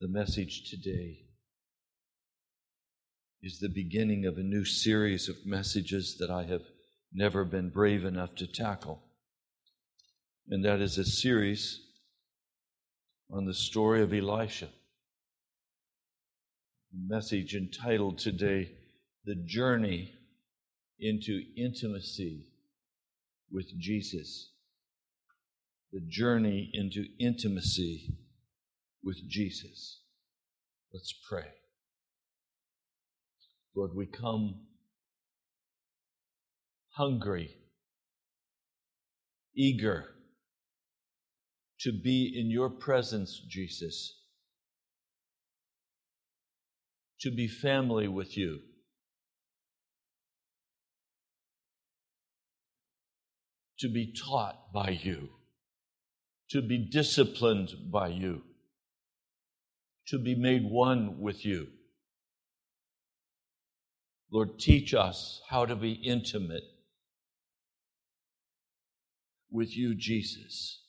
The message today is the beginning of a new series of messages that I have never been brave enough to tackle. And that is a series on the story of Elisha. A message entitled today, The Journey into Intimacy with Jesus. The Journey into Intimacy with Jesus. Let's pray. Lord, we come hungry, eager to be in your presence, Jesus, to be family with you. To be taught by you, to be disciplined by you to be made one with you. Lord, teach us how to be intimate with you, Jesus.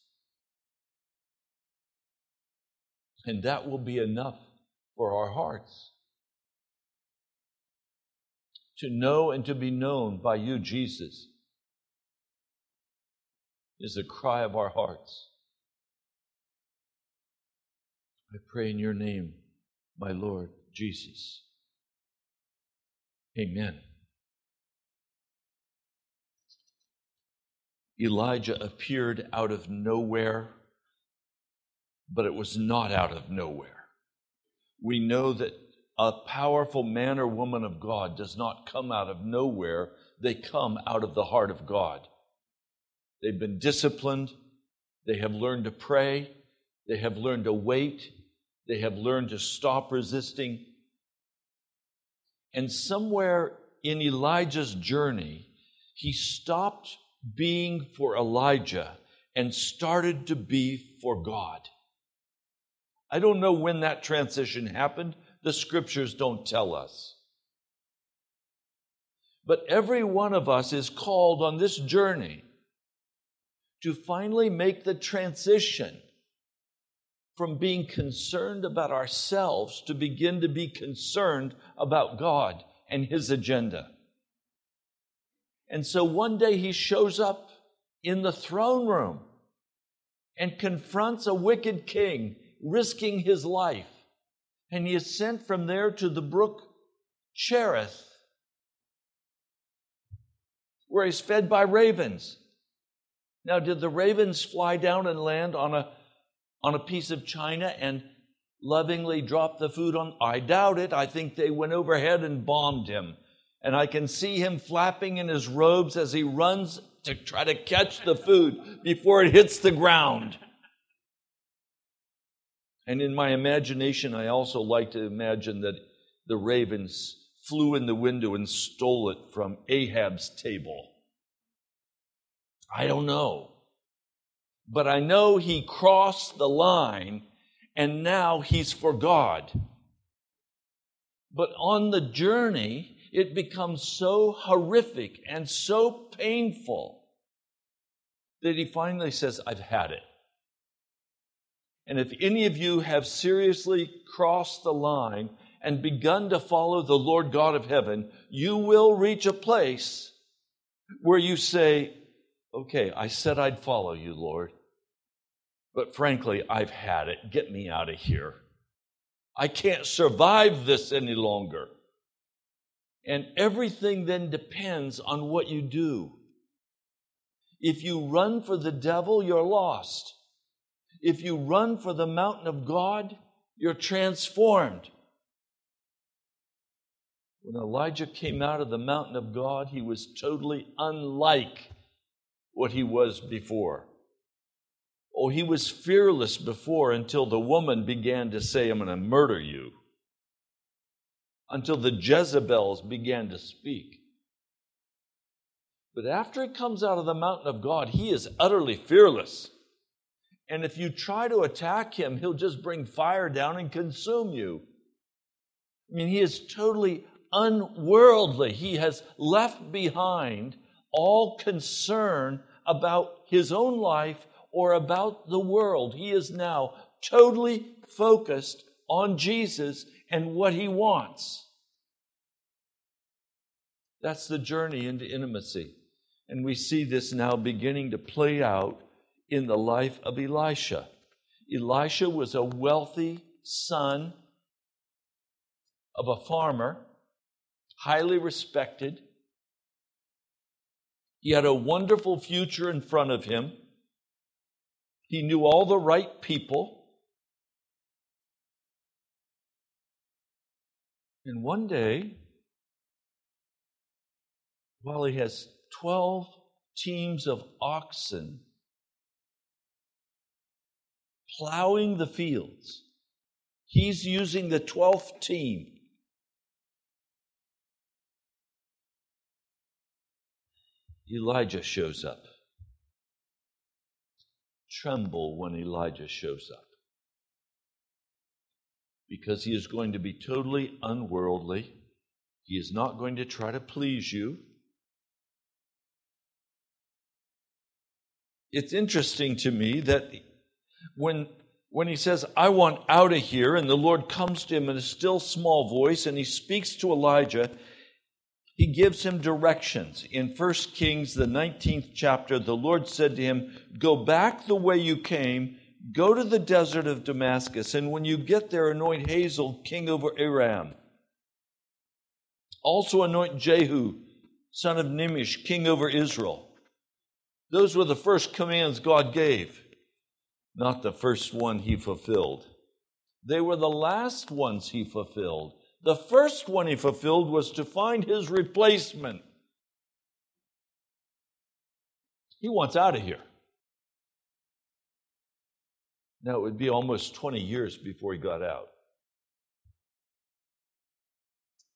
And that will be enough for our hearts. To know and to be known by you, Jesus, is the cry of our hearts. I pray in your name, my Lord Jesus. Amen. Elijah appeared out of nowhere, but it was not out of nowhere. We know that a powerful man or woman of God does not come out of nowhere, they come out of the heart of God. They've been disciplined, they have learned to pray, they have learned to wait, they have learned to stop resisting. And somewhere in Elijah's journey, he stopped being for Elijah and started to be for God. I don't know when that transition happened. The scriptures don't tell us. But every one of us is called on this journey to finally make the transition from being concerned about ourselves to begin to be concerned about God and His agenda. And so one day he shows up in the throne room and confronts a wicked king, risking his life. And he is sent from there to the brook Cherith, where he's fed by ravens. Now, did the ravens fly down and land on a on a piece of china and lovingly drop the food on? I doubt it. I think they went overhead and bombed him. And I can see him flapping in his robes as he runs to try to catch the food before it hits the ground. And in my imagination, I also like to imagine that the ravens flew in the window and stole it from Ahab's table. I don't know but I know he crossed the line and now he's for God. But on the journey, it becomes so horrific and so painful that he finally says, I've had it. And if any of you have seriously crossed the line and begun to follow the Lord God of heaven, you will reach a place where you say, Okay, I said I'd follow you, Lord. But frankly, I've had it. Get me out of here. I can't survive this any longer. And everything then depends on what you do. If you run for the devil, you're lost. If you run for the mountain of God, you're transformed. When Elijah came out of the mountain of God, he was totally unlike what he was before. Oh, he was fearless before until the woman began to say, I'm going to murder you. Until the Jezebels began to speak. But after he comes out of the mountain of God, he is utterly fearless. And if you try to attack him, he'll just bring fire down and consume you. I mean, he is totally unworldly. He has left behind all concern about his own life or about the world. He is now totally focused on Jesus and what he wants. That's the journey into intimacy. And we see this now beginning to play out in the life of Elisha. Elisha was a wealthy son of a farmer, highly respected. He had a wonderful future in front of him. He knew all the right people. And one day, while he has 12 teams of oxen plowing the fields, he's using the 12th team. Elijah shows up. Tremble when Elijah shows up. Because he is going to be totally unworldly. He is not going to try to please you. It's interesting to me that when, when he says, I want out of here, and the Lord comes to him in a still small voice and he speaks to Elijah, he gives him directions. In 1 Kings, the 19th chapter, the Lord said to him, Go back the way you came, go to the desert of Damascus, and when you get there, anoint Hazael king over Aram. Also anoint Jehu, son of Nimshi, king over Israel. Those were the first commands God gave, not the first one he fulfilled. They were the last ones he fulfilled. The first one he fulfilled was to find his replacement. He wants out of here. Now, it would be almost 20 years before he got out.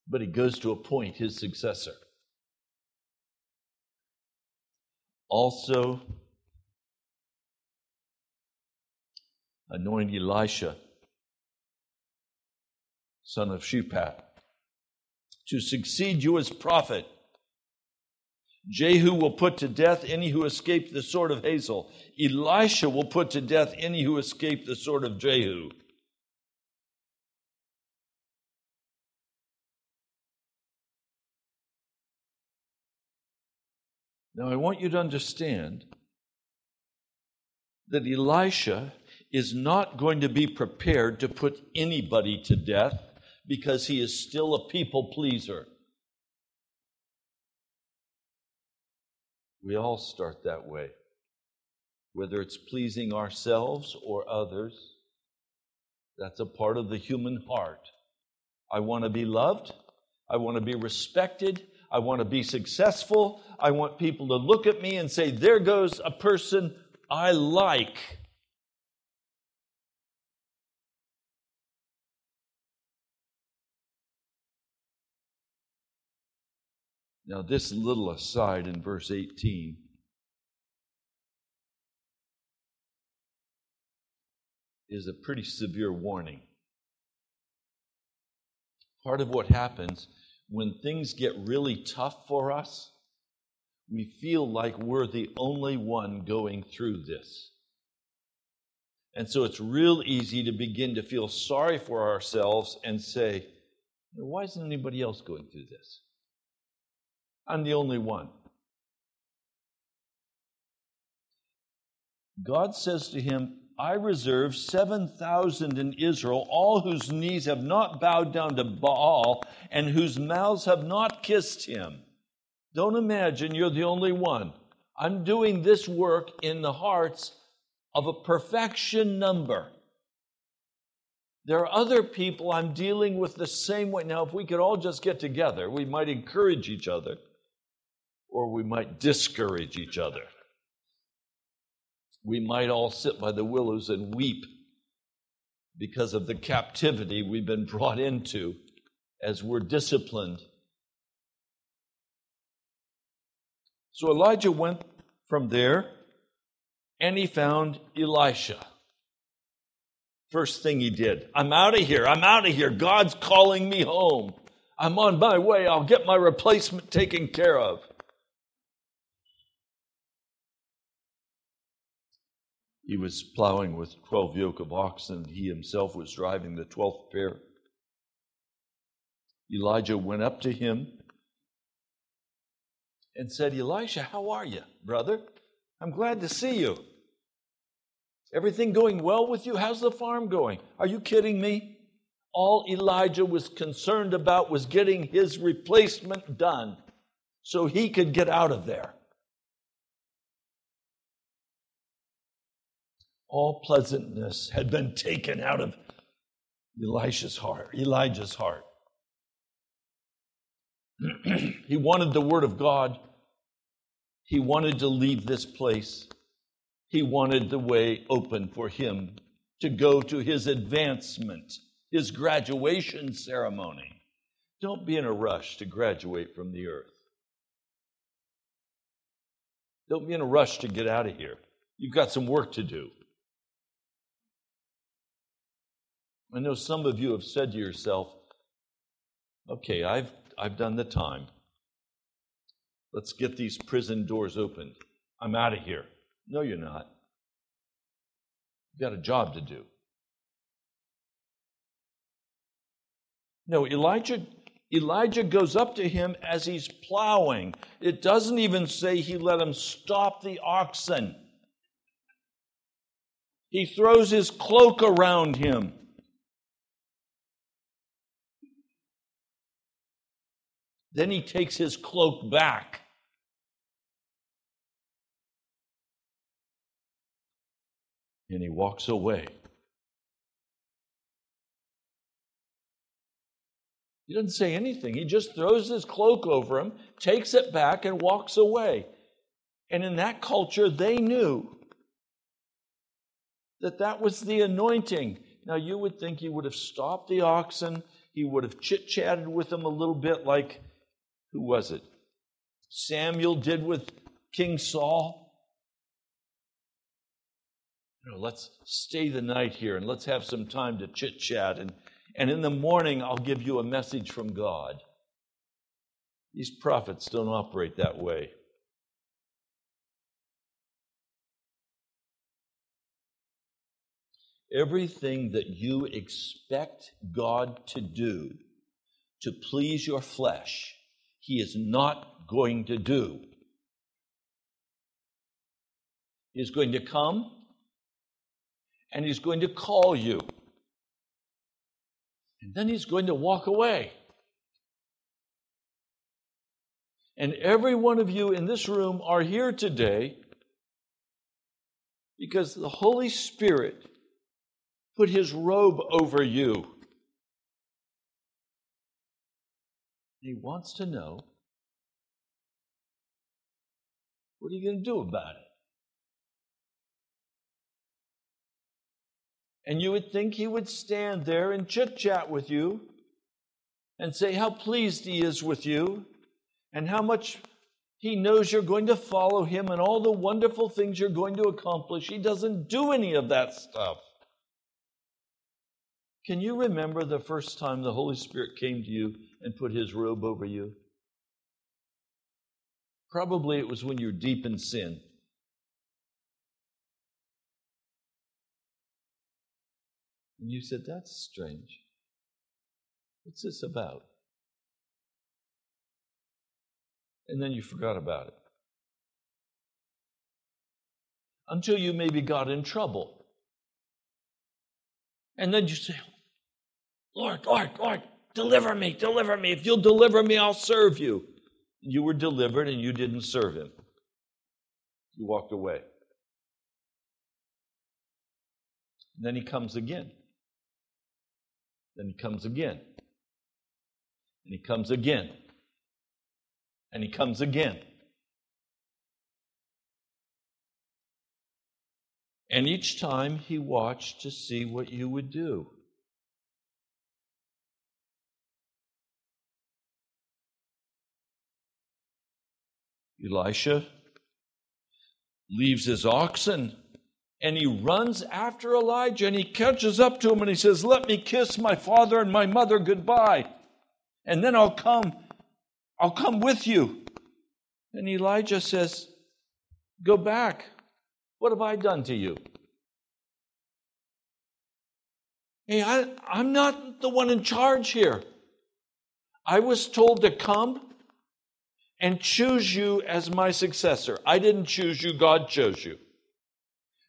But he goes to appoint his successor. Also, anoint Elisha son of Shaphat, to succeed you as prophet. Jehu will put to death any who escape the sword of Hazael. Elisha will put to death any who escape the sword of Jehu. Now, I want you to understand that Elisha is not going to be prepared to put anybody to death because he is still a people pleaser. We all start that way, whether it's pleasing ourselves or others. That's a part of the human heart. I want to be loved. I want to be respected. I want to be successful. I want people to look at me and say, There goes a person I like. Now, this little aside in verse 18 is a pretty severe warning. Part of what happens when things get really tough for us, we feel like we're the only one going through this. And so it's real easy to begin to feel sorry for ourselves and say, why isn't anybody else going through this? I'm the only one. God says to him, I reserve 7,000 in Israel, all whose knees have not bowed down to Baal and whose mouths have not kissed him. Don't imagine you're the only one. I'm doing this work in the hearts of a perfection number. There are other people I'm dealing with the same way. Now, if we could all just get together, we might encourage each other or we might discourage each other. We might all sit by the willows and weep because of the captivity we've been brought into as we're disciplined. So Elijah went from there and he found Elisha. First thing he did, I'm out of here. I'm out of here. God's calling me home. I'm on my way. I'll get my replacement taken care of. He was plowing with 12 yoke of oxen. He himself was driving the 12th pair. Elijah went up to him and said, Elisha, how are you, brother? I'm glad to see you. Everything going well with you? How's the farm going? Are you kidding me? All Elijah was concerned about was getting his replacement done so he could get out of there. All pleasantness had been taken out of Elisha's heart, Elijah's heart. he wanted the word of God. He wanted to leave this place. He wanted the way open for him to go to his advancement, his graduation ceremony. Don't be in a rush to graduate from the earth. Don't be in a rush to get out of here. You've got some work to do. I know some of you have said to yourself, okay, I've, I've done the time. Let's get these prison doors opened. I'm out of here. No, you're not. You've got a job to do. No, Elijah Elijah goes up to him as he's plowing. It doesn't even say he let him stop the oxen. He throws his cloak around him. Then he takes his cloak back. And he walks away. He doesn't say anything. He just throws his cloak over him, takes it back, and walks away. And in that culture, they knew that that was the anointing. Now, you would think he would have stopped the oxen, he would have chit chatted with them a little bit, like, who was it? Samuel did with King Saul. You know, let's stay the night here and let's have some time to chit chat and and in the morning I'll give you a message from God. These prophets don't operate that way. Everything that you expect God to do to please your flesh, He is not going to do. He is going to come and He's going to call you. And then he's going to walk away. And every one of you in this room are here today because the Holy Spirit put his robe over you. He wants to know what are you going to do about it? And you would think he would stand there and chit chat with you and say how pleased he is with you and how much he knows you're going to follow him and all the wonderful things you're going to accomplish. He doesn't do any of that stuff. Can you remember the first time the Holy Spirit came to you and put his robe over you? Probably it was when you're deep in sin. And you said, That's strange. What's this about? And then you forgot about it. Until you maybe got in trouble. And then you say, Lord, Lord, Lord, deliver me, deliver me. If you'll deliver me, I'll serve you. You were delivered and you didn't serve him. You walked away. And then he comes again. Then he comes again. And he comes again. And he comes again. And each time he watched to see what you would do. Elisha leaves his oxen and he runs after Elijah and he catches up to him and he says, Let me kiss my father and my mother goodbye, and then I'll come. I'll come with you. And Elijah says, Go back. What have I done to you? Hey, I, am not the one in charge here. I was told to come and choose you as my successor. I didn't choose you, God chose you.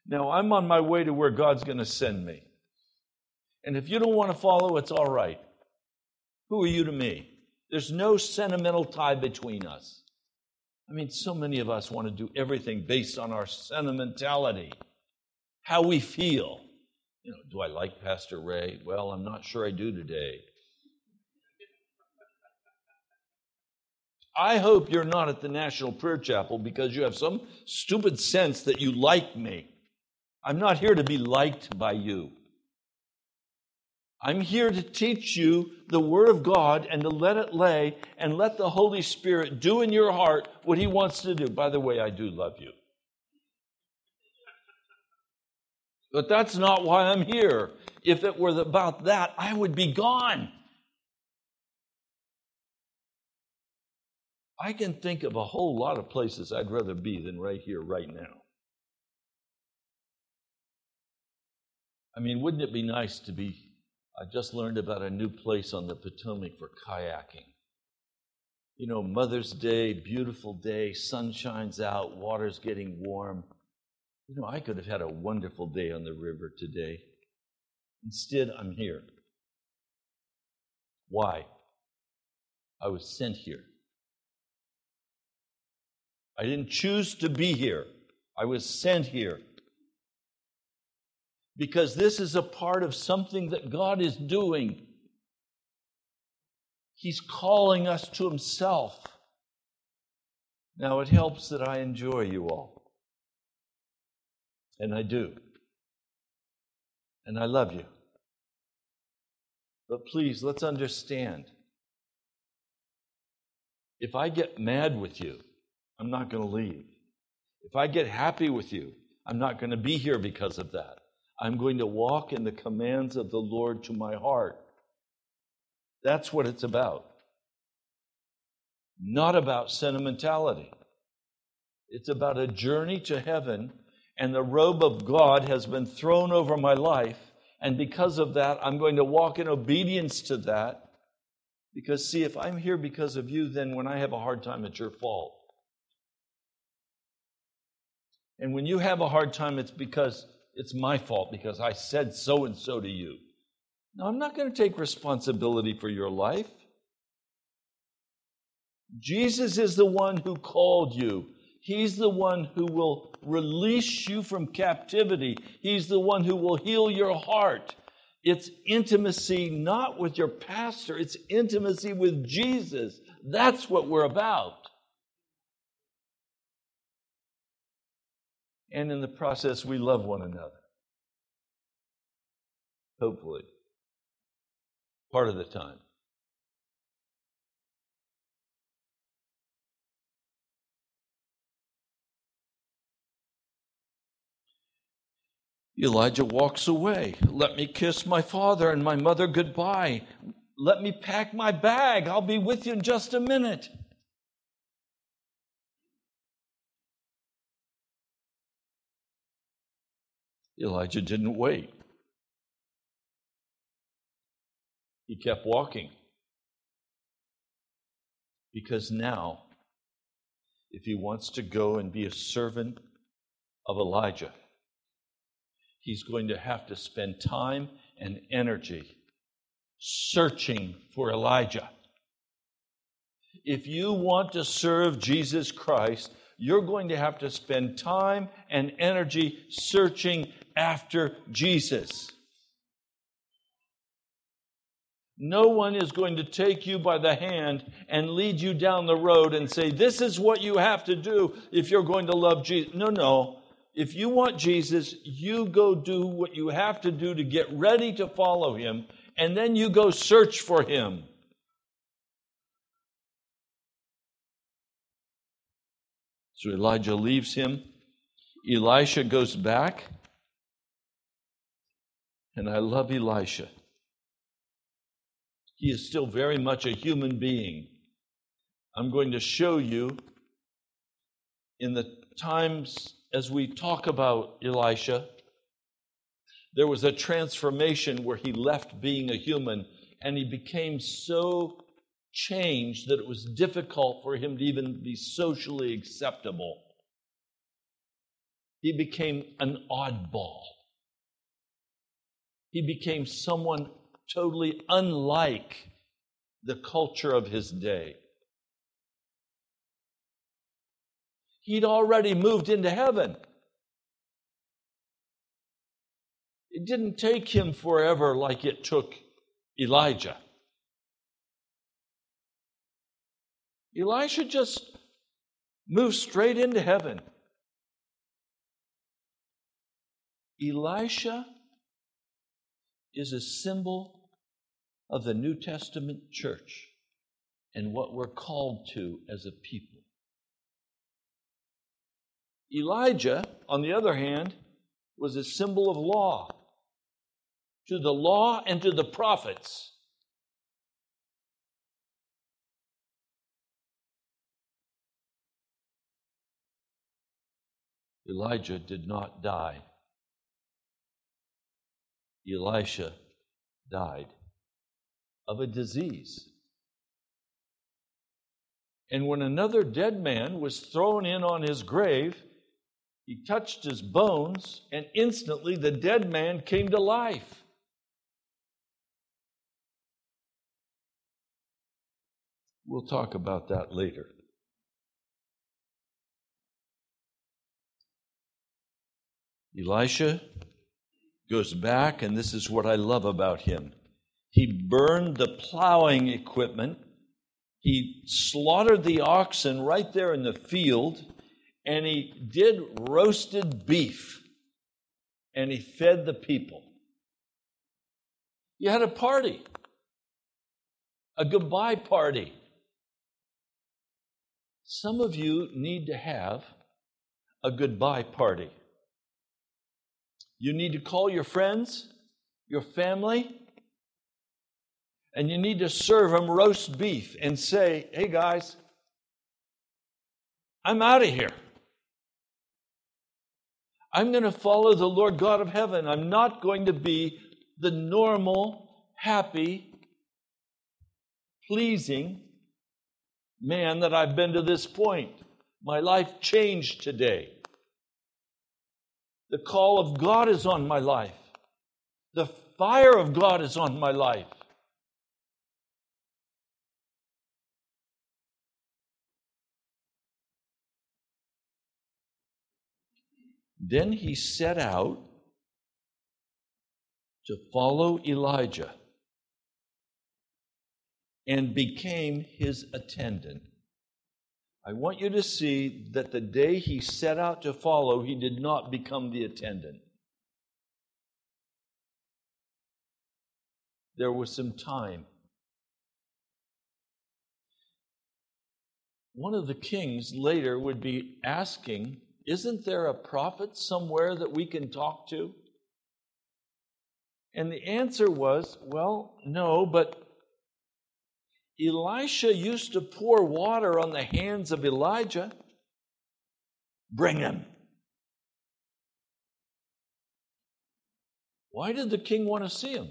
Now I'm on my way to where God's going to send me. And if you don't want to follow, it's all right. Who are you to me? There's no sentimental tie between us. I mean, so many of us want to do everything based on our sentimentality, how we feel. You know, do I like Pastor Ray? Well, I'm not sure I do today. I hope you're not at the National Prayer Chapel because you have some stupid sense that you like me. I'm not here to be liked by you. I'm here to teach you the Word of God and to let it lay and let the Holy Spirit do in your heart what He wants to do. By the way, I do love you. But that's not why I'm here. If it were about that, I would be gone. I can think of a whole lot of places I'd rather be than right here, right now. I mean, wouldn't it be nice to be? I just learned about a new place on the Potomac for kayaking. You know, Mother's Day, beautiful day, sun shines out, water's getting warm. You know, I could have had a wonderful day on the river today. Instead, I'm here. Why? I was sent here. I didn't choose to be here. I was sent here. Because this is a part of something that God is doing. He's calling us to Himself. Now, it helps that I enjoy you all. And I do. And I love you. But please, let's understand. If I get mad with you, I'm not going to leave. If I get happy with you, I'm not going to be here because of that. I'm going to walk in the commands of the Lord to my heart. That's what it's about. Not about sentimentality. It's about a journey to heaven, and the robe of God has been thrown over my life. And because of that, I'm going to walk in obedience to that. Because, see, if I'm here because of you, then when I have a hard time, it's your fault. And when you have a hard time, it's because it's my fault because I said so and so to you. Now, I'm not going to take responsibility for your life. Jesus is the one who called you. He's the one who will release you from captivity. He's the one who will heal your heart. It's intimacy not with your pastor, it's intimacy with Jesus. That's what we're about. And in the process, we love one another. Hopefully. Part of the time. Elijah walks away. Let me kiss my father and my mother goodbye. Let me pack my bag. I'll be with you in just a minute. Elijah didn't wait. He kept walking. Because now, if he wants to go and be a servant of Elijah, he's going to have to spend time and energy searching for Elijah. If you want to serve Jesus Christ, you're going to have to spend time and energy searching after Jesus. No one is going to take you by the hand and lead you down the road and say, This is what you have to do if you're going to love Jesus. No, no. If you want Jesus, you go do what you have to do to get ready to follow him, and then you go search for him. So Elijah leaves him. Elisha goes back and I love Elisha. He is still very much a human being. I'm going to show you in the times as we talk about Elisha there was a transformation where he left being a human and he became so changed that it was difficult for him to even be socially acceptable. He became an oddball. He became someone totally unlike the culture of his day. He'd already moved into heaven. It didn't take him forever like it took Elijah. Elisha just moved straight into heaven. Elisha is a symbol of the New Testament church and what we're called to as a people. Elijah, on the other hand, was a symbol of law. To the law and to the prophets. Elijah did not die. Elisha died of a disease. And when another dead man was thrown in on his grave, he touched his bones, and instantly the dead man came to life. We'll talk about that later. Elisha goes back, and this is what I love about him. He burned the plowing equipment, he slaughtered the oxen right there in the field, and he did roasted beef, and he fed the people. You had a party, a goodbye party. Some of you need to have a goodbye party. You need to call your friends, your family, and you need to serve them roast beef and say, hey guys, I'm out of here. I'm going to follow the Lord God of heaven. I'm not going to be the normal, happy, pleasing man that I've been to this point. My life changed today. The call of God is on my life. The fire of God is on my life. Then he set out to follow Elijah and became his attendant. I want you to see that the day he set out to follow, he did not become the attendant. There was some time. One of the kings later would be asking, Isn't there a prophet somewhere that we can talk to? And the answer was, Well, no, but Elisha used to pour water on the hands of Elijah. Bring him. Why did the king want to see him?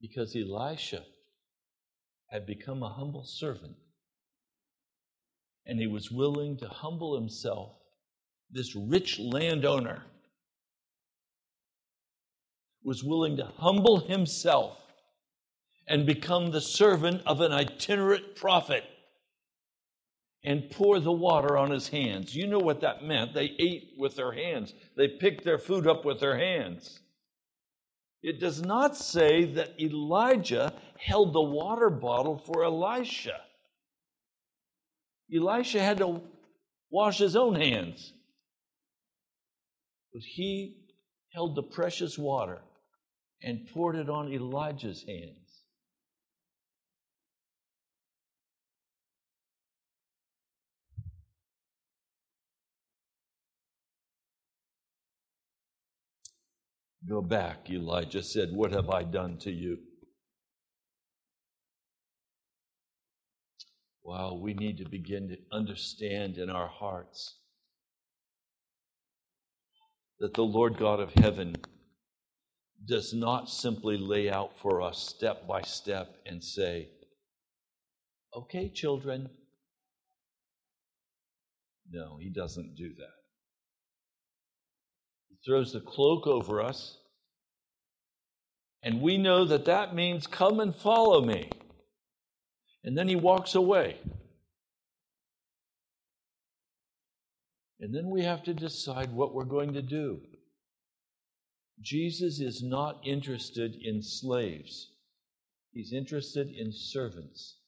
Because Elisha had become a humble servant and he was willing to humble himself. This rich landowner was willing to humble himself and become the servant of an itinerant prophet and pour the water on his hands. You know what that meant. They ate with their hands, they picked their food up with their hands. It does not say that Elijah held the water bottle for Elisha. Elisha had to wash his own hands. But he held the precious water and poured it on Elijah's hands. Go back, Elijah said. What have I done to you? Well, we need to begin to understand in our hearts that the Lord God of heaven does not simply lay out for us step by step and say, Okay, children. No, he doesn't do that. Throws the cloak over us, and we know that that means, Come and follow me. And then he walks away. And then we have to decide what we're going to do. Jesus is not interested in slaves, he's interested in servants.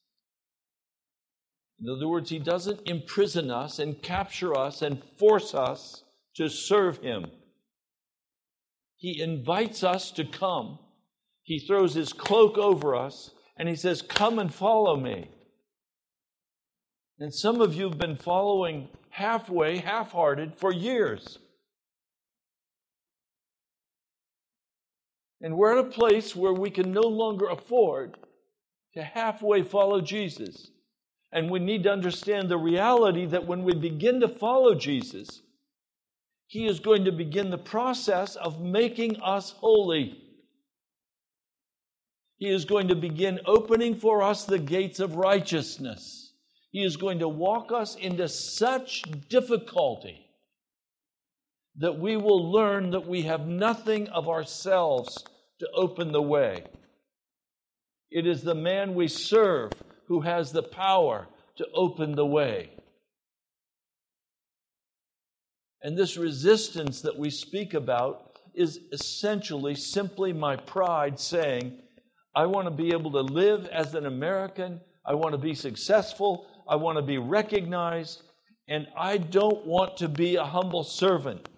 In other words, he doesn't imprison us and capture us and force us to serve him. He invites us to come. He throws his cloak over us and he says, Come and follow me. And some of you have been following halfway, half hearted for years. And we're at a place where we can no longer afford to halfway follow Jesus. And we need to understand the reality that when we begin to follow Jesus, He is going to begin the process of making us holy. He is going to begin opening for us the gates of righteousness. He is going to walk us into such difficulty that we will learn that we have nothing of ourselves to open the way. It is the man we serve who has the power to open the way. And this resistance that we speak about is essentially simply my pride saying, I want to be able to live as an American, I want to be successful, I want to be recognized, and I don't want to be a humble servant.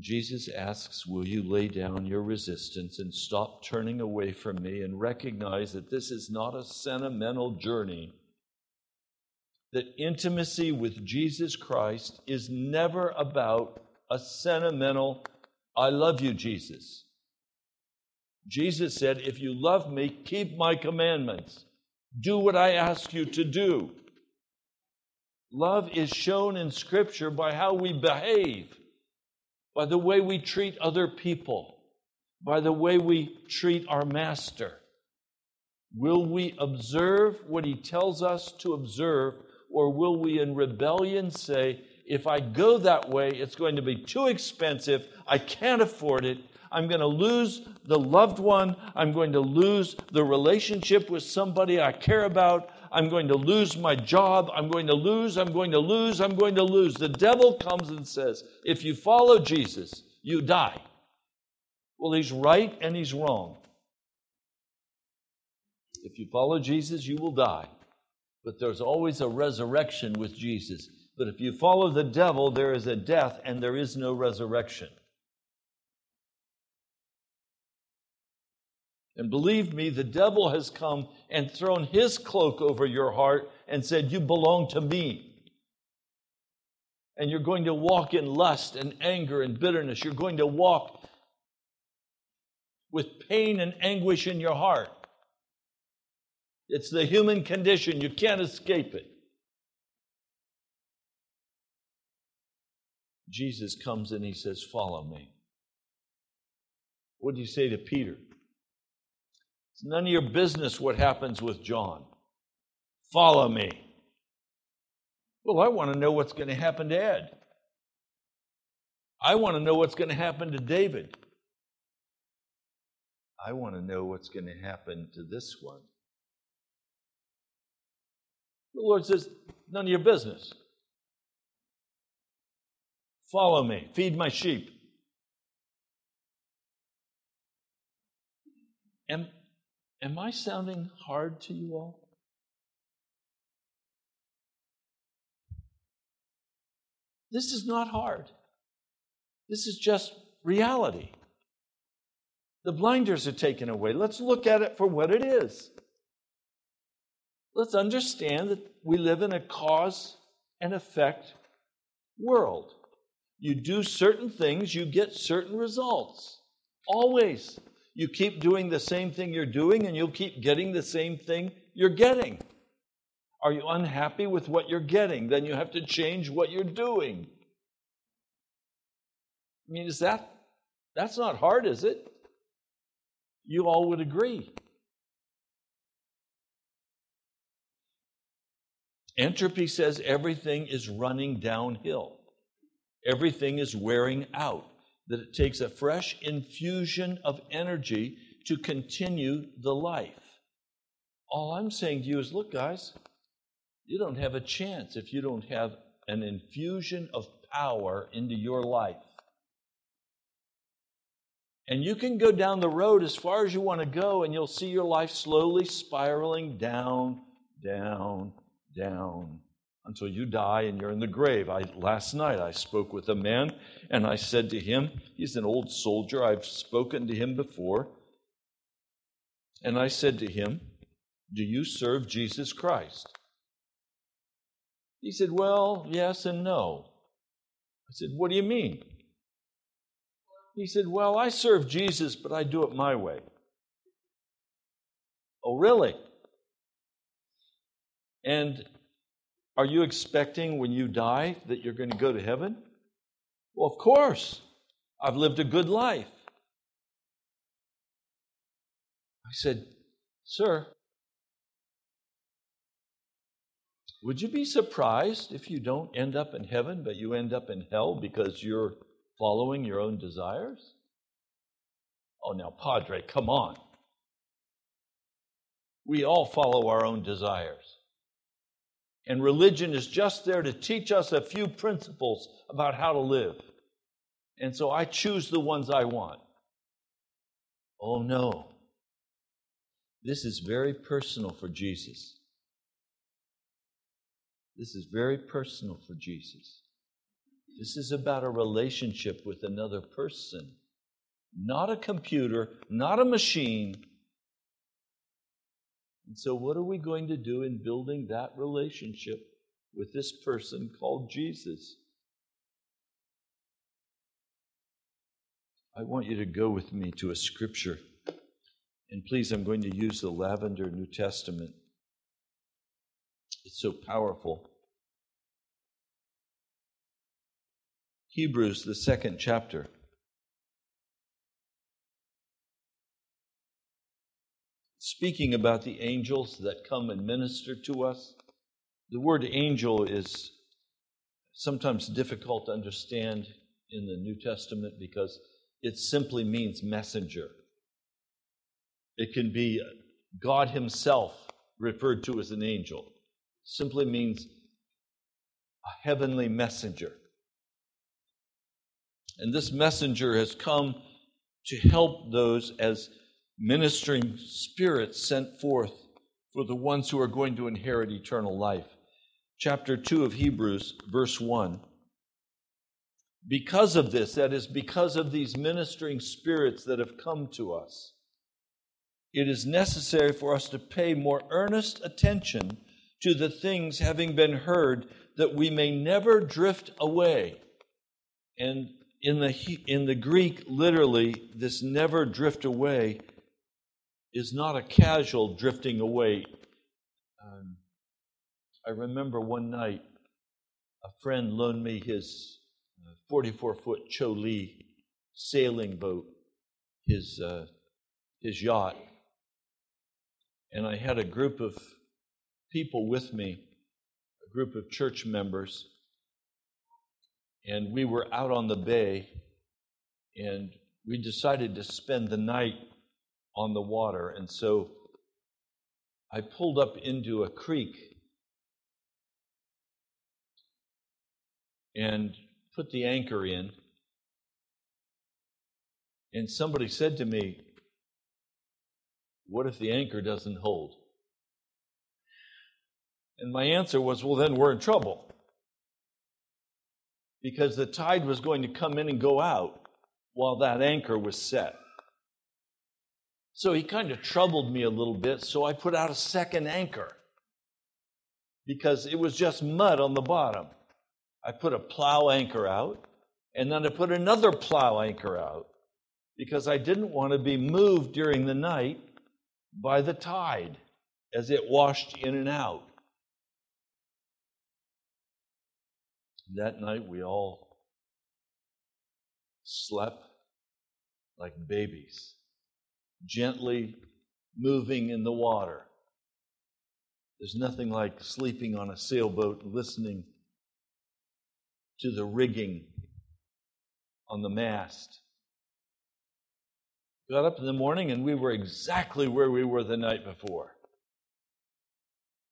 Jesus asks, Will you lay down your resistance and stop turning away from me and recognize that this is not a sentimental journey? That intimacy with Jesus Christ is never about a sentimental, I love you, Jesus. Jesus said, If you love me, keep my commandments. Do what I ask you to do. Love is shown in Scripture by how we behave by the way we treat other people, by the way we treat our master. Will we observe what he tells us to observe, or will we in rebellion say, if I go that way, it's going to be too expensive, I can't afford it, I'm going to lose the loved one, I'm going to lose the relationship with somebody I care about, I'm going to lose my job. I'm going to lose. I'm going to lose. I'm going to lose. The devil comes and says, if you follow Jesus, you die. Well, he's right and he's wrong. If you follow Jesus, you will die. But there's always a resurrection with Jesus. But if you follow the devil, there is a death and there is no resurrection. And believe me, the devil has come and thrown his cloak over your heart and said, You belong to me. And you're going to walk in lust and anger and bitterness. You're going to walk with pain and anguish in your heart. It's the human condition. You can't escape it. Jesus comes and he says, Follow me. What do you say to Peter? It's none of your business what happens with John. Follow me. Well, I want to know what's going to happen to Ed. I want to know what's going to happen to David. I want to know what's going to happen to this one. The Lord says, none of your business. Follow me, feed my sheep. And Am I sounding hard to you all? This is not hard. This is just reality. The blinders are taken away. Let's look at it for what it is. Let's understand that we live in a cause and effect world. You do certain things, you get certain results. Always. You keep doing the same thing you're doing, and you'll keep getting the same thing you're getting. Are you unhappy with what you're getting? Then you have to change what you're doing. I mean, is that that's not hard, is it? You all would agree. Entropy says everything is running downhill. Everything is wearing out. That it takes a fresh infusion of energy to continue the life. All I'm saying to you is look, guys, you don't have a chance if you don't have an infusion of power into your life. And you can go down the road as far as you want to go, and you'll see your life slowly spiraling down, down, down until you die and you're in the grave. I, last night I spoke with a man and I said to him, he's an old soldier, I've spoken to him before. And I said to him, Do you serve Jesus Christ? He said, Well, yes and no. I said, What do you mean? He said, Well, I serve Jesus, but I do it my way. Oh, really? And are you expecting when you die that you're going to go to heaven? Well, of course. I've lived a good life. I said, Sir, would you be surprised if you don't end up in heaven, but you end up in hell because you're following your own desires? Oh, now, Padre, come on. We all follow our own desires. And religion is just there to teach us a few principles about how to live. And so I choose the ones I want. Oh no. This is very personal for Jesus. This is very personal for Jesus. This is about a relationship with another person, not a computer, not a machine, and so, what are we going to do in building that relationship with this person called Jesus? I want you to go with me to a scripture. And please, I'm going to use the Lavender New Testament. It's so powerful. Hebrews, the second chapter. Speaking about the angels that come and minister to us. The word angel is sometimes difficult to understand in the New Testament because it simply means messenger. It can be God Himself referred to as an angel, simply means a heavenly messenger. And this messenger has come to help those as ministering spirits sent forth for the ones who are going to inherit eternal life. Chapter 2 of Hebrews, verse 1. Because of this, that is, because of these ministering spirits that have come to us, it is necessary for us to pay more earnest attention to the things having been heard that we may never drift away. And in the, in the Greek, literally, this never drift away is not a casual drifting away. Um, I remember one night a friend loaned me his 44 uh, foot Cho sailing boat, his, uh, his yacht. And I had a group of people with me, a group of church members, and we were out on the bay, and we decided to spend the night on the water. And so I pulled up into a creek and put the anchor in. And somebody said to me, What if the anchor doesn't hold? And my answer was, Well, then we're in trouble. Because the tide was going to come in and go out while that anchor was set. So he kind of troubled me a little bit, so I put out a second anchor because it was just mud on the bottom. I put a plow anchor out, and then I put another plow anchor out because I didn't want to be moved during the night by the tide as it washed in and out. That night we all slept like babies gently moving in the water. There's nothing like sleeping on a sailboat listening to the rigging on the mast. Got up in the morning and we were exactly where we were the night before.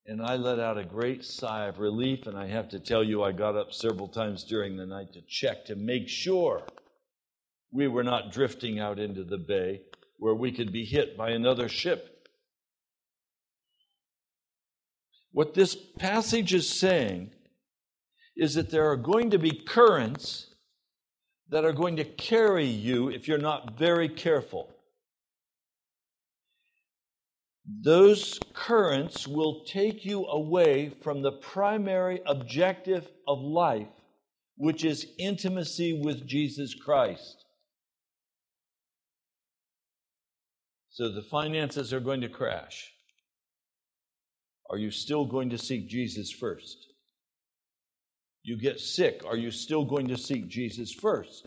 And I let out a great sigh of relief, and I have to tell you, I got up several times during the night to check to make sure we were not drifting out into the bay where we could be hit by another ship. What this passage is saying is that there are going to be currents that are going to carry you if you're not very careful. Those currents will take you away from the primary objective of life, which is intimacy with Jesus Christ. So the finances are going to crash. Are you still going to seek Jesus first? You get sick. Are you still going to seek Jesus first?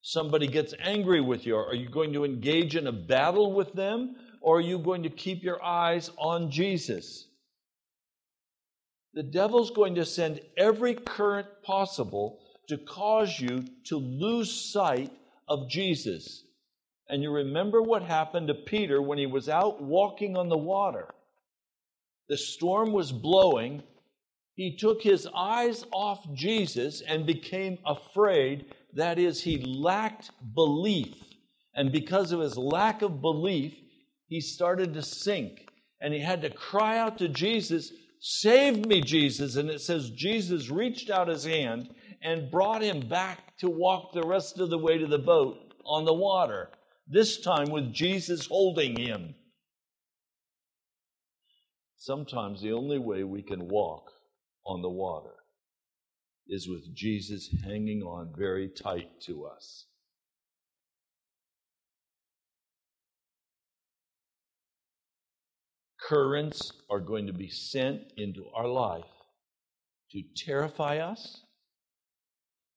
Somebody gets angry with you. Are you going to engage in a battle with them? Or are you going to keep your eyes on Jesus? The devil's going to send every current possible to cause you to lose sight of Jesus. And you remember what happened to Peter when he was out walking on the water. The storm was blowing. He took his eyes off Jesus and became afraid. That is, he lacked belief. And because of his lack of belief, he started to sink. And he had to cry out to Jesus, Save me, Jesus. And it says Jesus reached out his hand and brought him back to walk the rest of the way to the boat on the water this time with Jesus holding him. Sometimes the only way we can walk on the water is with Jesus hanging on very tight to us. Currents are going to be sent into our life to terrify us,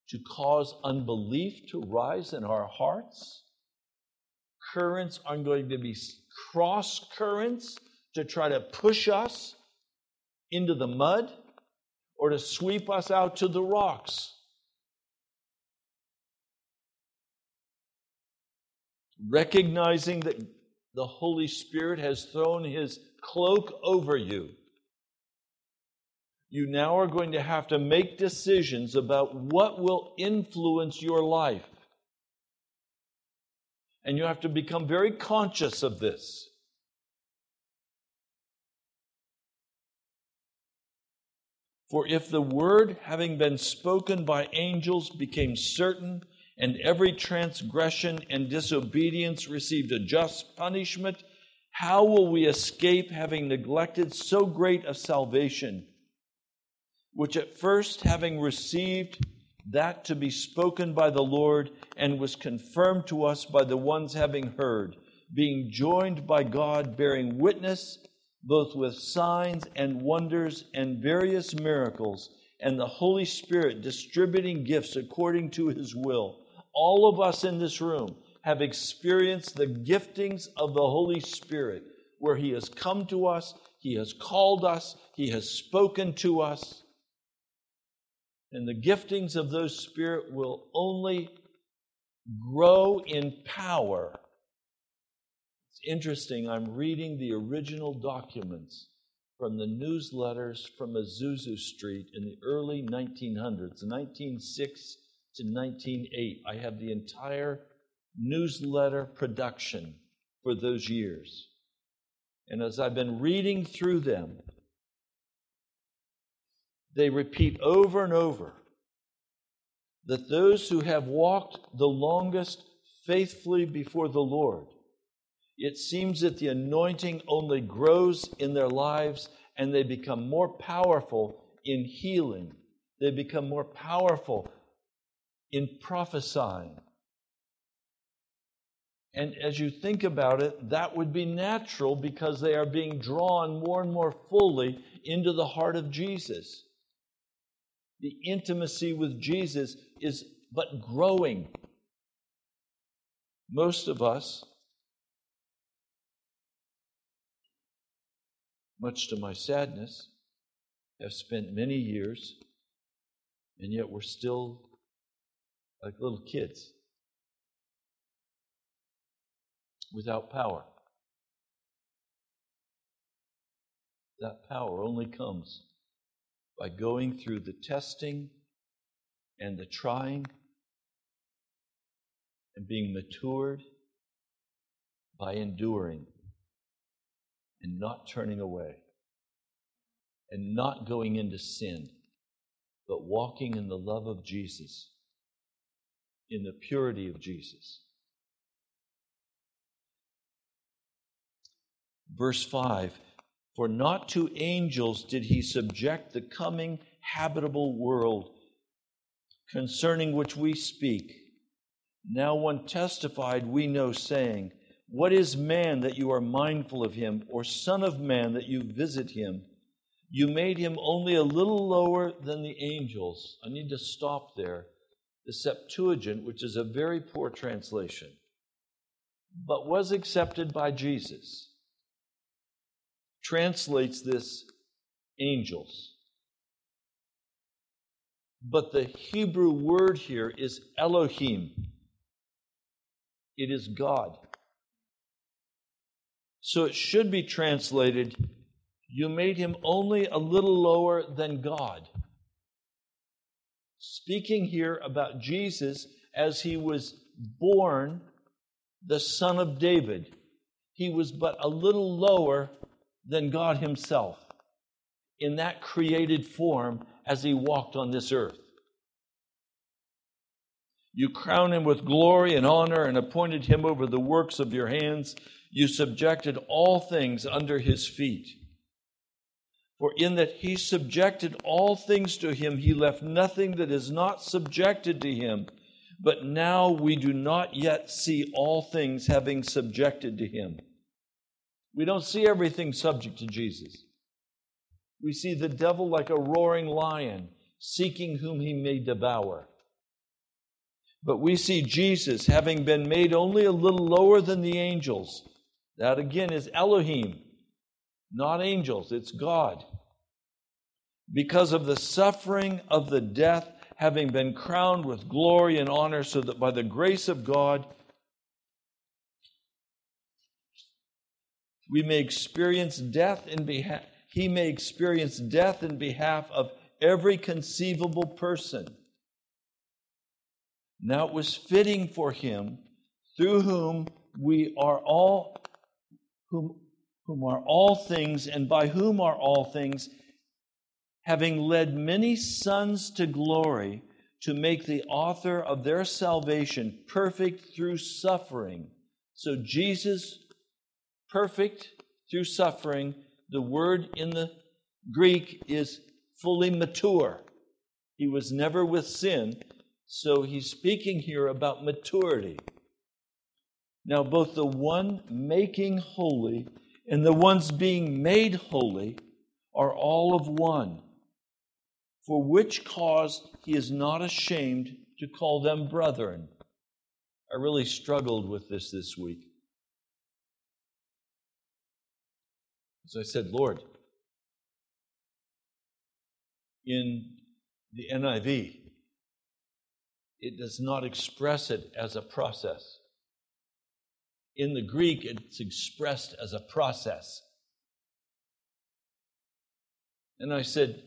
to cause unbelief to rise in our hearts currents are going to be cross currents to try to push us into the mud or to sweep us out to the rocks. Recognizing that the Holy Spirit has thrown his cloak over you. You now are going to have to make decisions about what will influence your life. And you have to become very conscious of this. For if the word, having been spoken by angels, became certain, and every transgression and disobedience received a just punishment, how will we escape having neglected so great a salvation, which at first, having received, that to be spoken by the Lord and was confirmed to us by the ones having heard, being joined by God, bearing witness both with signs and wonders and various miracles, and the Holy Spirit distributing gifts according to his will. All of us in this room have experienced the giftings of the Holy Spirit, where he has come to us, he has called us, he has spoken to us and the giftings of those spirit will only grow in power. It's interesting, I'm reading the original documents from the newsletters from Azusa Street in the early 1900s, 1906 to 1908. I have the entire newsletter production for those years. And as I've been reading through them, they repeat over and over that those who have walked the longest faithfully before the Lord, it seems that the anointing only grows in their lives and they become more powerful in healing. They become more powerful in prophesying. And as you think about it, that would be natural because they are being drawn more and more fully into the heart of Jesus. The intimacy with Jesus is but growing. Most of us, much to my sadness, have spent many years, and yet we're still like little kids without power. That power only comes by going through the testing and the trying and being matured by enduring and not turning away and not going into sin, but walking in the love of Jesus, in the purity of Jesus. Verse 5 For not to angels did he subject the coming habitable world concerning which we speak. Now one testified, we know, saying, What is man that you are mindful of him, or son of man that you visit him? You made him only a little lower than the angels. I need to stop there. The Septuagint, which is a very poor translation, but was accepted by Jesus, translates this angels. But the Hebrew word here is Elohim. It is God. So it should be translated, You made him only a little lower than God. Speaking here about Jesus as he was born, the son of David, he was but a little lower than God himself in that created form as he walked on this earth. You crowned him with glory and honor and appointed him over the works of your hands. You subjected all things under his feet. For in that he subjected all things to him, he left nothing that is not subjected to him. But now we do not yet see all things having subjected to him. We don't see everything subject to Jesus. We see the devil like a roaring lion, seeking whom he may devour. But we see Jesus having been made only a little lower than the angels. That again is Elohim, not angels, it's God. Because of the suffering of the death, having been crowned with glory and honor, so that by the grace of God we may experience death in behalf he may experience death in behalf of every conceivable person. Now it was fitting for him, through whom we are all, whom, whom are all things, and by whom are all things, having led many sons to glory, to make the author of their salvation perfect through suffering. So Jesus, perfect through suffering, the word in the Greek is fully mature. He was never with sin, so he's speaking here about maturity. Now, both the one making holy and the ones being made holy are all of one, for which cause he is not ashamed to call them brethren. I really struggled with this this week. So I said, Lord, in the NIV, it does not express it as a process. In the Greek, it's expressed as a process. And I said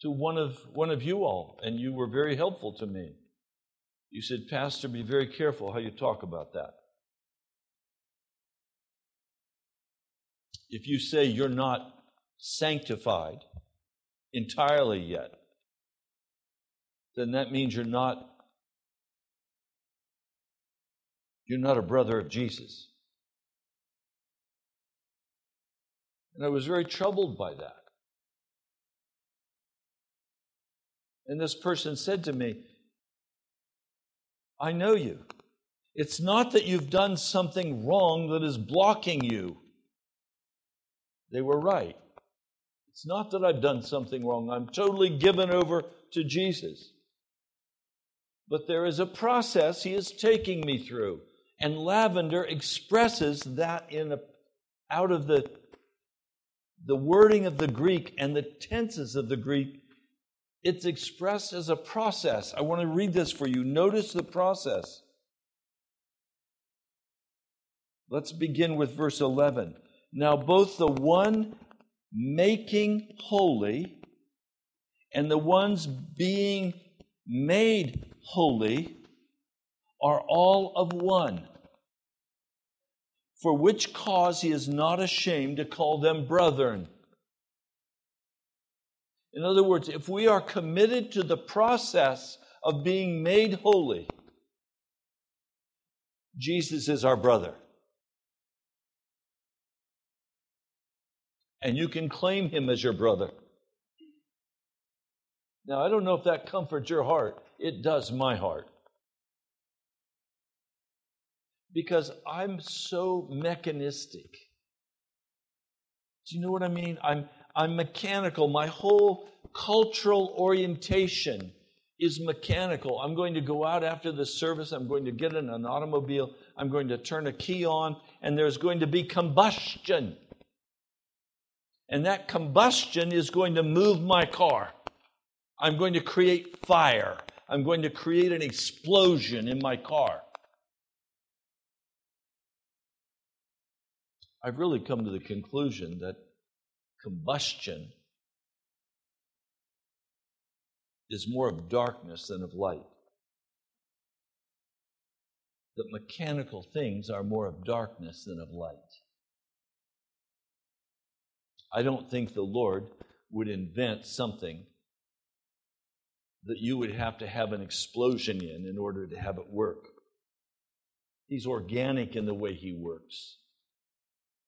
to one of, one of you all, and you were very helpful to me, you said, Pastor, be very careful how you talk about that. If you say you're not sanctified entirely yet, then that means you're not you're not a brother of Jesus. And I was very troubled by that. And this person said to me, I know you. It's not that you've done something wrong that is blocking you. They were right. It's not that I've done something wrong, I'm totally given over to Jesus. But there is a process he is taking me through. And lavender expresses that in a, out of the, the wording of the Greek and the tenses of the Greek. It's expressed as a process. I want to read this for you. Notice the process. Let's begin with verse 11. Now, both the one making holy and the ones being made holy are all of one. For which cause he is not ashamed to call them brethren. In other words, if we are committed to the process of being made holy, Jesus is our brother. And you can claim him as your brother. Now, I don't know if that comforts your heart. It does my heart. Because I'm so mechanistic. Do you know what I mean? I'm, I'm mechanical. My whole cultural orientation is mechanical. I'm going to go out after the service. I'm going to get in an automobile. I'm going to turn a key on, and there's going to be combustion. And that combustion is going to move my car. I'm going to create fire. I'm going to create an explosion in my car. I've really come to the conclusion that combustion is more of darkness than of light. That mechanical things are more of darkness than of light. I don't think the Lord would invent something that you would have to have an explosion in in order to have it work. He's organic in the way he works.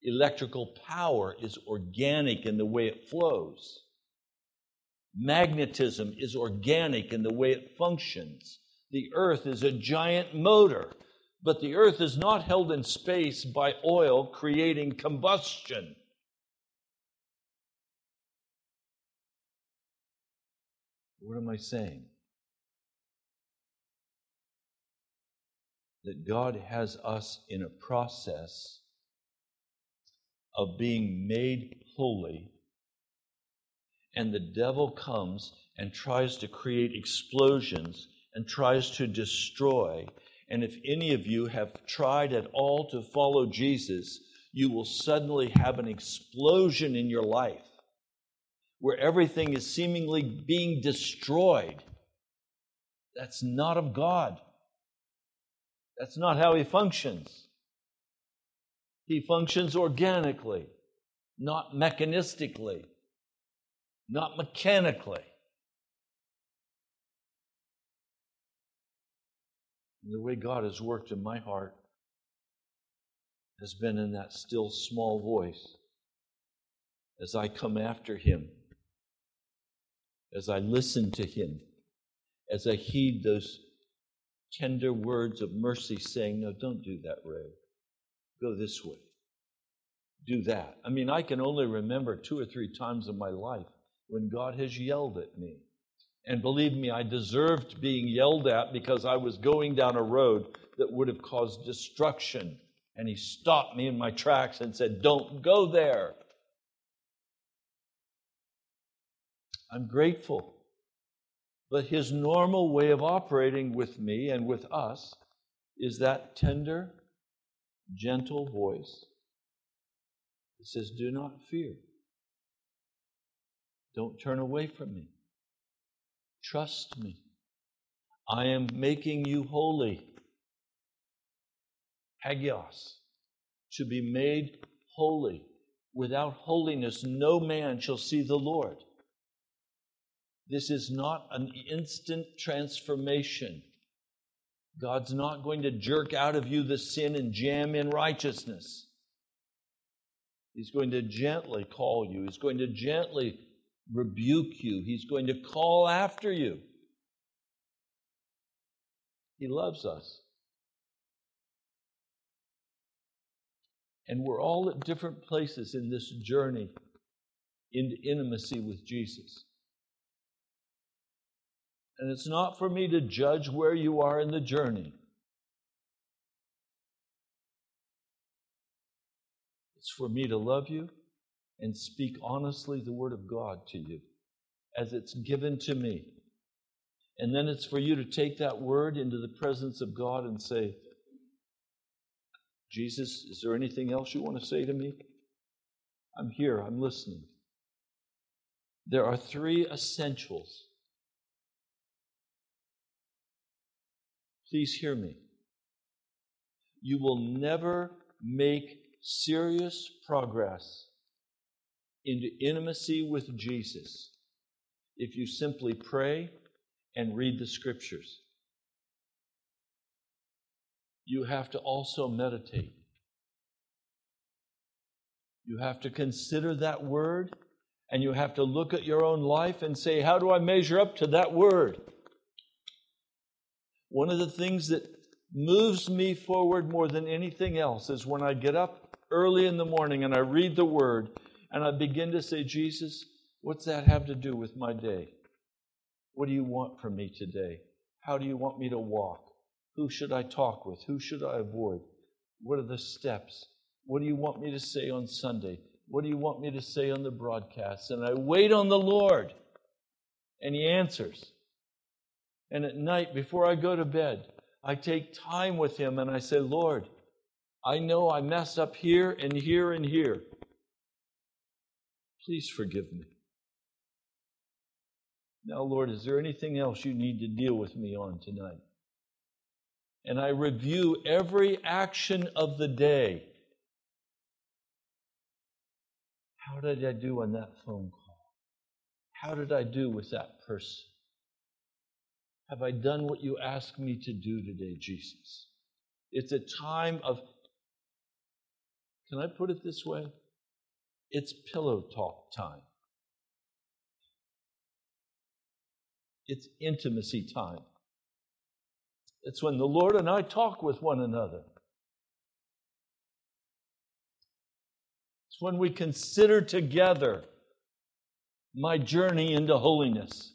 Electrical power is organic in the way it flows. Magnetism is organic in the way it functions. The earth is a giant motor, but the earth is not held in space by oil creating combustion. What am I saying? That God has us in a process of being made holy, and the devil comes and tries to create explosions and tries to destroy. And if any of you have tried at all to follow Jesus, you will suddenly have an explosion in your life where everything is seemingly being destroyed. That's not of God. That's not how He functions. He functions organically, not mechanistically, not mechanically. And the way God has worked in my heart has been in that still small voice as I come after Him as I listen to him, as I heed those tender words of mercy saying, No, don't do that, Ray. Go this way. Do that. I mean, I can only remember two or three times in my life when God has yelled at me. And believe me, I deserved being yelled at because I was going down a road that would have caused destruction. And He stopped me in my tracks and said, Don't go there. I'm grateful. But his normal way of operating with me and with us is that tender, gentle voice that says, Do not fear. Don't turn away from me. Trust me. I am making you holy. Hagios, to be made holy. Without holiness, no man shall see the Lord. This is not an instant transformation. God's not going to jerk out of you the sin and jam in righteousness. He's going to gently call you, He's going to gently rebuke you, He's going to call after you. He loves us. And we're all at different places in this journey into intimacy with Jesus. And it's not for me to judge where you are in the journey. It's for me to love you and speak honestly the Word of God to you as it's given to me. And then it's for you to take that Word into the presence of God and say, Jesus, is there anything else you want to say to me? I'm here, I'm listening. There are three essentials Please hear me. You will never make serious progress into intimacy with Jesus if you simply pray and read the scriptures. You have to also meditate. You have to consider that word and you have to look at your own life and say, How do I measure up to that word? One of the things that moves me forward more than anything else is when I get up early in the morning and I read the Word and I begin to say, Jesus, what's that have to do with my day? What do you want from me today? How do you want me to walk? Who should I talk with? Who should I avoid? What are the steps? What do you want me to say on Sunday? What do you want me to say on the broadcast? And I wait on the Lord, and He answers. And at night, before I go to bed, I take time with Him and I say, Lord, I know I mess up here and here and here. Please forgive me. Now, Lord, is there anything else you need to deal with me on tonight? And I review every action of the day. How did I do on that phone call? How did I do with that person? Have I done what you asked me to do today, Jesus? It's a time of, can I put it this way? It's pillow talk time. It's intimacy time. It's when the Lord and I talk with one another. It's when we consider together my journey into holiness.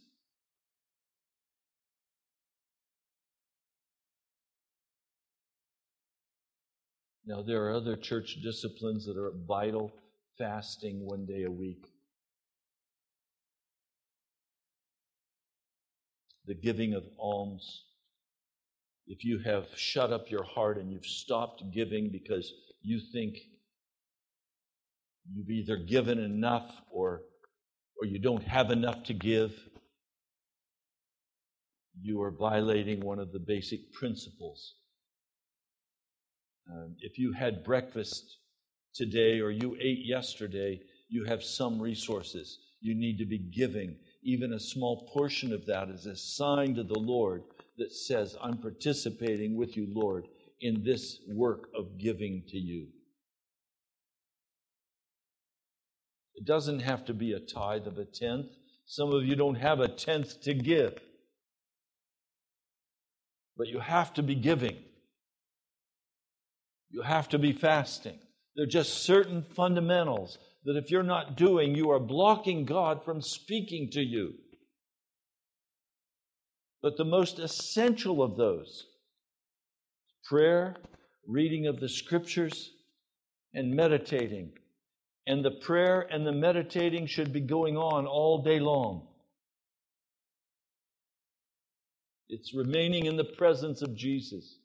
Now, there are other church disciplines that are vital fasting one day a week. The giving of alms. If you have shut up your heart and you've stopped giving because you think you've either given enough or, or you don't have enough to give, you are violating one of the basic principles um, if you had breakfast today or you ate yesterday, you have some resources. You need to be giving. Even a small portion of that is a sign to the Lord that says, I'm participating with you, Lord, in this work of giving to you. It doesn't have to be a tithe of a tenth. Some of you don't have a tenth to give. But you have to be giving. You have to be fasting. There are just certain fundamentals that if you're not doing, you are blocking God from speaking to you. But the most essential of those prayer, reading of the scriptures, and meditating. And the prayer and the meditating should be going on all day long. It's remaining in the presence of Jesus.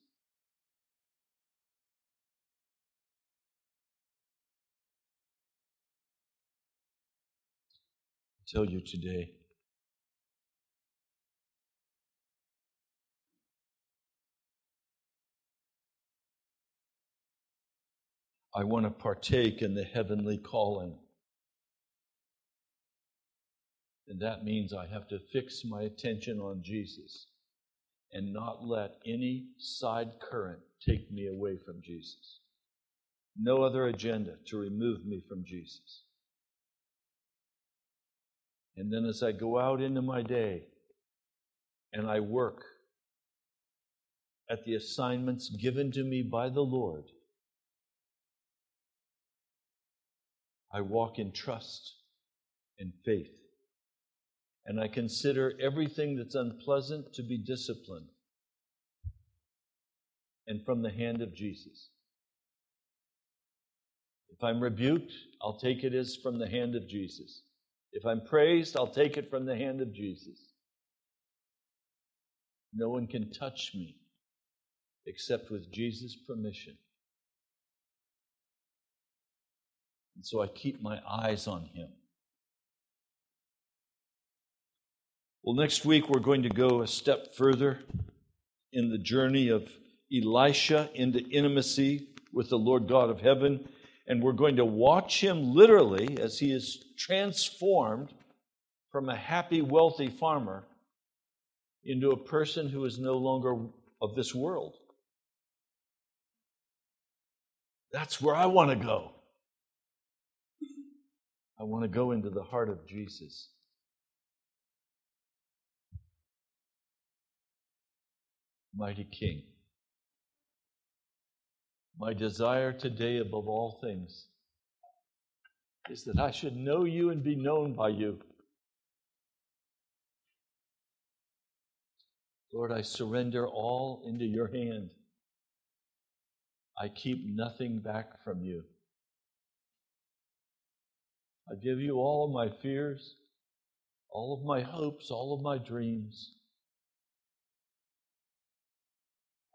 Tell you today. I want to partake in the heavenly calling. And that means I have to fix my attention on Jesus and not let any side current take me away from Jesus. No other agenda to remove me from Jesus. And then as I go out into my day and I work at the assignments given to me by the Lord, I walk in trust and faith. And I consider everything that's unpleasant to be discipline and from the hand of Jesus. If I'm rebuked, I'll take it as from the hand of Jesus. If I'm praised, I'll take it from the hand of Jesus. No one can touch me except with Jesus' permission. And so I keep my eyes on him. Well, next week we're going to go a step further in the journey of Elisha into intimacy with the Lord God of heaven. And we're going to watch him literally as he is transformed from a happy, wealthy farmer into a person who is no longer of this world. That's where I want to go. I want to go into the heart of Jesus. Mighty King. My desire today, above all things, is that I should know you and be known by you. Lord, I surrender all into your hand. I keep nothing back from you. I give you all of my fears, all of my hopes, all of my dreams,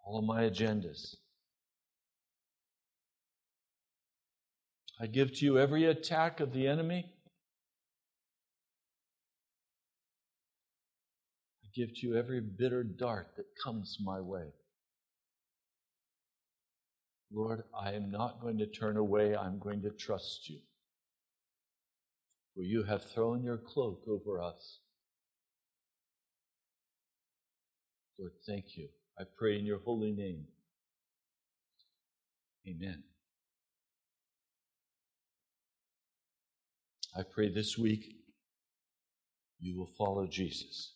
all of my agendas. I give to you every attack of the enemy. I give to you every bitter dart that comes my way. Lord, I am not going to turn away. I'm going to trust you. For you have thrown your cloak over us. Lord, thank you. I pray in your holy name. Amen. I pray this week you will follow Jesus.